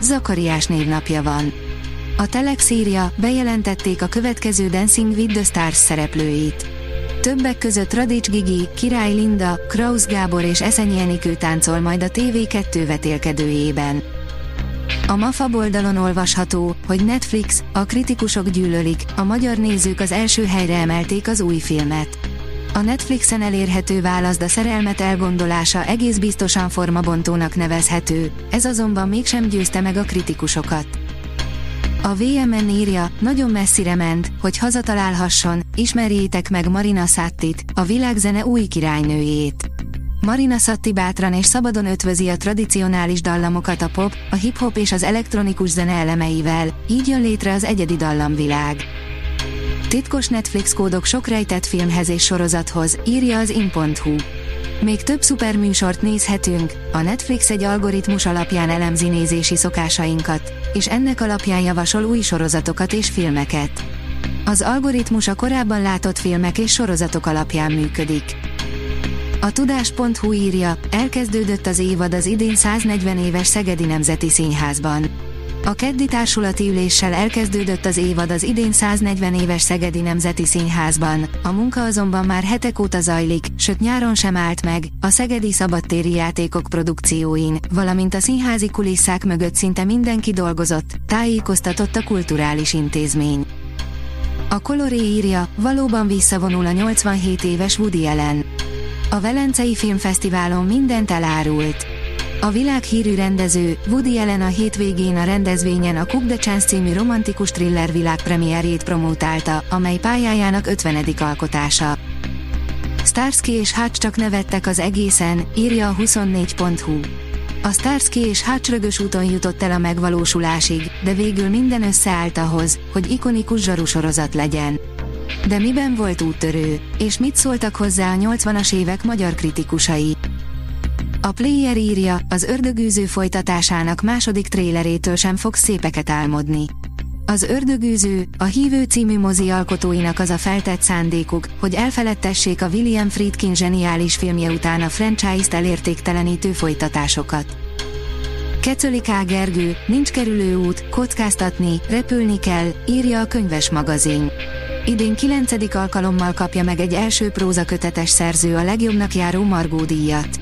Zakariás névnapja van. A Telex írja, bejelentették a következő Dancing with the Stars szereplőit. Többek között Radics Gigi, Király Linda, Kraus Gábor és Eszenyi Enikő táncol majd a TV2 vetélkedőjében. A MAFA oldalon olvasható, hogy Netflix, a kritikusok gyűlölik, a magyar nézők az első helyre emelték az új filmet. A Netflixen elérhető válasz a szerelmet elgondolása egész biztosan formabontónak nevezhető, ez azonban mégsem győzte meg a kritikusokat. A VMN írja, nagyon messzire ment, hogy hazatalálhasson, ismerjétek meg Marina Sattit, a világzene új királynőjét. Marina Satti bátran és szabadon ötvözi a tradicionális dallamokat a pop, a hip-hop és az elektronikus zene elemeivel, így jön létre az egyedi dallamvilág. Titkos Netflix kódok sok rejtett filmhez és sorozathoz, írja az in.hu. Még több szuper műsort nézhetünk, a Netflix egy algoritmus alapján elemzi nézési szokásainkat, és ennek alapján javasol új sorozatokat és filmeket. Az algoritmus a korábban látott filmek és sorozatok alapján működik. A tudás.hu írja, elkezdődött az évad az idén 140 éves Szegedi Nemzeti Színházban. A keddi társulati üléssel elkezdődött az évad az idén 140 éves Szegedi Nemzeti Színházban, a munka azonban már hetek óta zajlik, sőt nyáron sem állt meg, a szegedi szabadtéri játékok produkcióin, valamint a színházi kulisszák mögött szinte mindenki dolgozott, tájékoztatott a kulturális intézmény. A Coloré írja, valóban visszavonul a 87 éves Woody Allen. A Velencei Filmfesztiválon mindent elárult. A világhírű rendező Woody Allen a hétvégén a rendezvényen a Cook the Chance című romantikus thriller világpremiérjét promótálta, amely pályájának 50. alkotása. Starsky és Hutch csak nevettek az egészen, írja a 24.hu. A Starsky és Hutch rögös úton jutott el a megvalósulásig, de végül minden összeállt ahhoz, hogy ikonikus zsarusorozat legyen. De miben volt úttörő, és mit szóltak hozzá a 80-as évek magyar kritikusai? A Player írja, az ördögűző folytatásának második trélerétől sem fog szépeket álmodni. Az Ördögűző, a Hívő című mozi alkotóinak az a feltett szándékuk, hogy elfeledtessék a William Friedkin zseniális filmje után a franchise-t elértéktelenítő folytatásokat. Kecöli K. Gergő, nincs kerülő út, kockáztatni, repülni kell, írja a könyves magazin. Idén 9. alkalommal kapja meg egy első prózakötetes szerző a legjobbnak járó Margó díjat.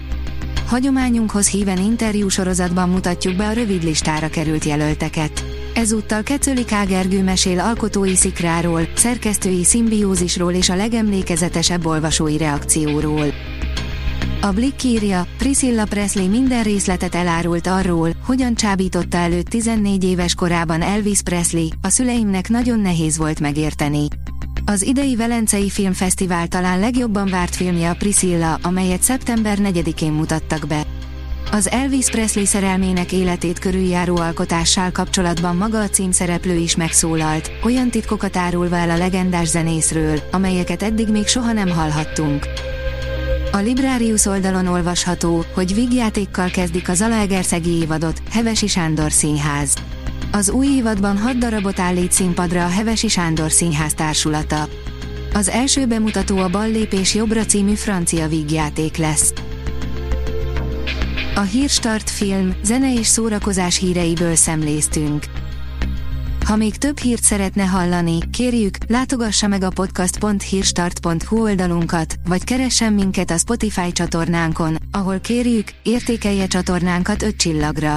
Hagyományunkhoz híven interjú sorozatban mutatjuk be a rövid listára került jelölteket. Ezúttal Kecöli Kágergő mesél alkotói szikráról, szerkesztői szimbiózisról és a legemlékezetesebb olvasói reakcióról. A Blick írja, Priscilla Presley minden részletet elárult arról, hogyan csábította előtt 14 éves korában Elvis Presley, a szüleimnek nagyon nehéz volt megérteni. Az idei Velencei Filmfesztivál talán legjobban várt filmje a Priscilla, amelyet szeptember 4-én mutattak be. Az Elvis Presley szerelmének életét körüljáró alkotással kapcsolatban maga a címszereplő is megszólalt, olyan titkokat árulva el a legendás zenészről, amelyeket eddig még soha nem hallhattunk. A Librarius oldalon olvasható, hogy vígjátékkal kezdik a Zalaegerszegi évadot, Hevesi Sándor Színház. Az új évadban hat darabot állít színpadra a Hevesi Sándor Színház társulata. Az első bemutató a Ballépés Jobbra című francia vígjáték lesz. A Hírstart film, zene és szórakozás híreiből szemléztünk. Ha még több hírt szeretne hallani, kérjük, látogassa meg a podcast.hírstart.hu oldalunkat, vagy keressen minket a Spotify csatornánkon, ahol kérjük, értékelje csatornánkat 5 csillagra.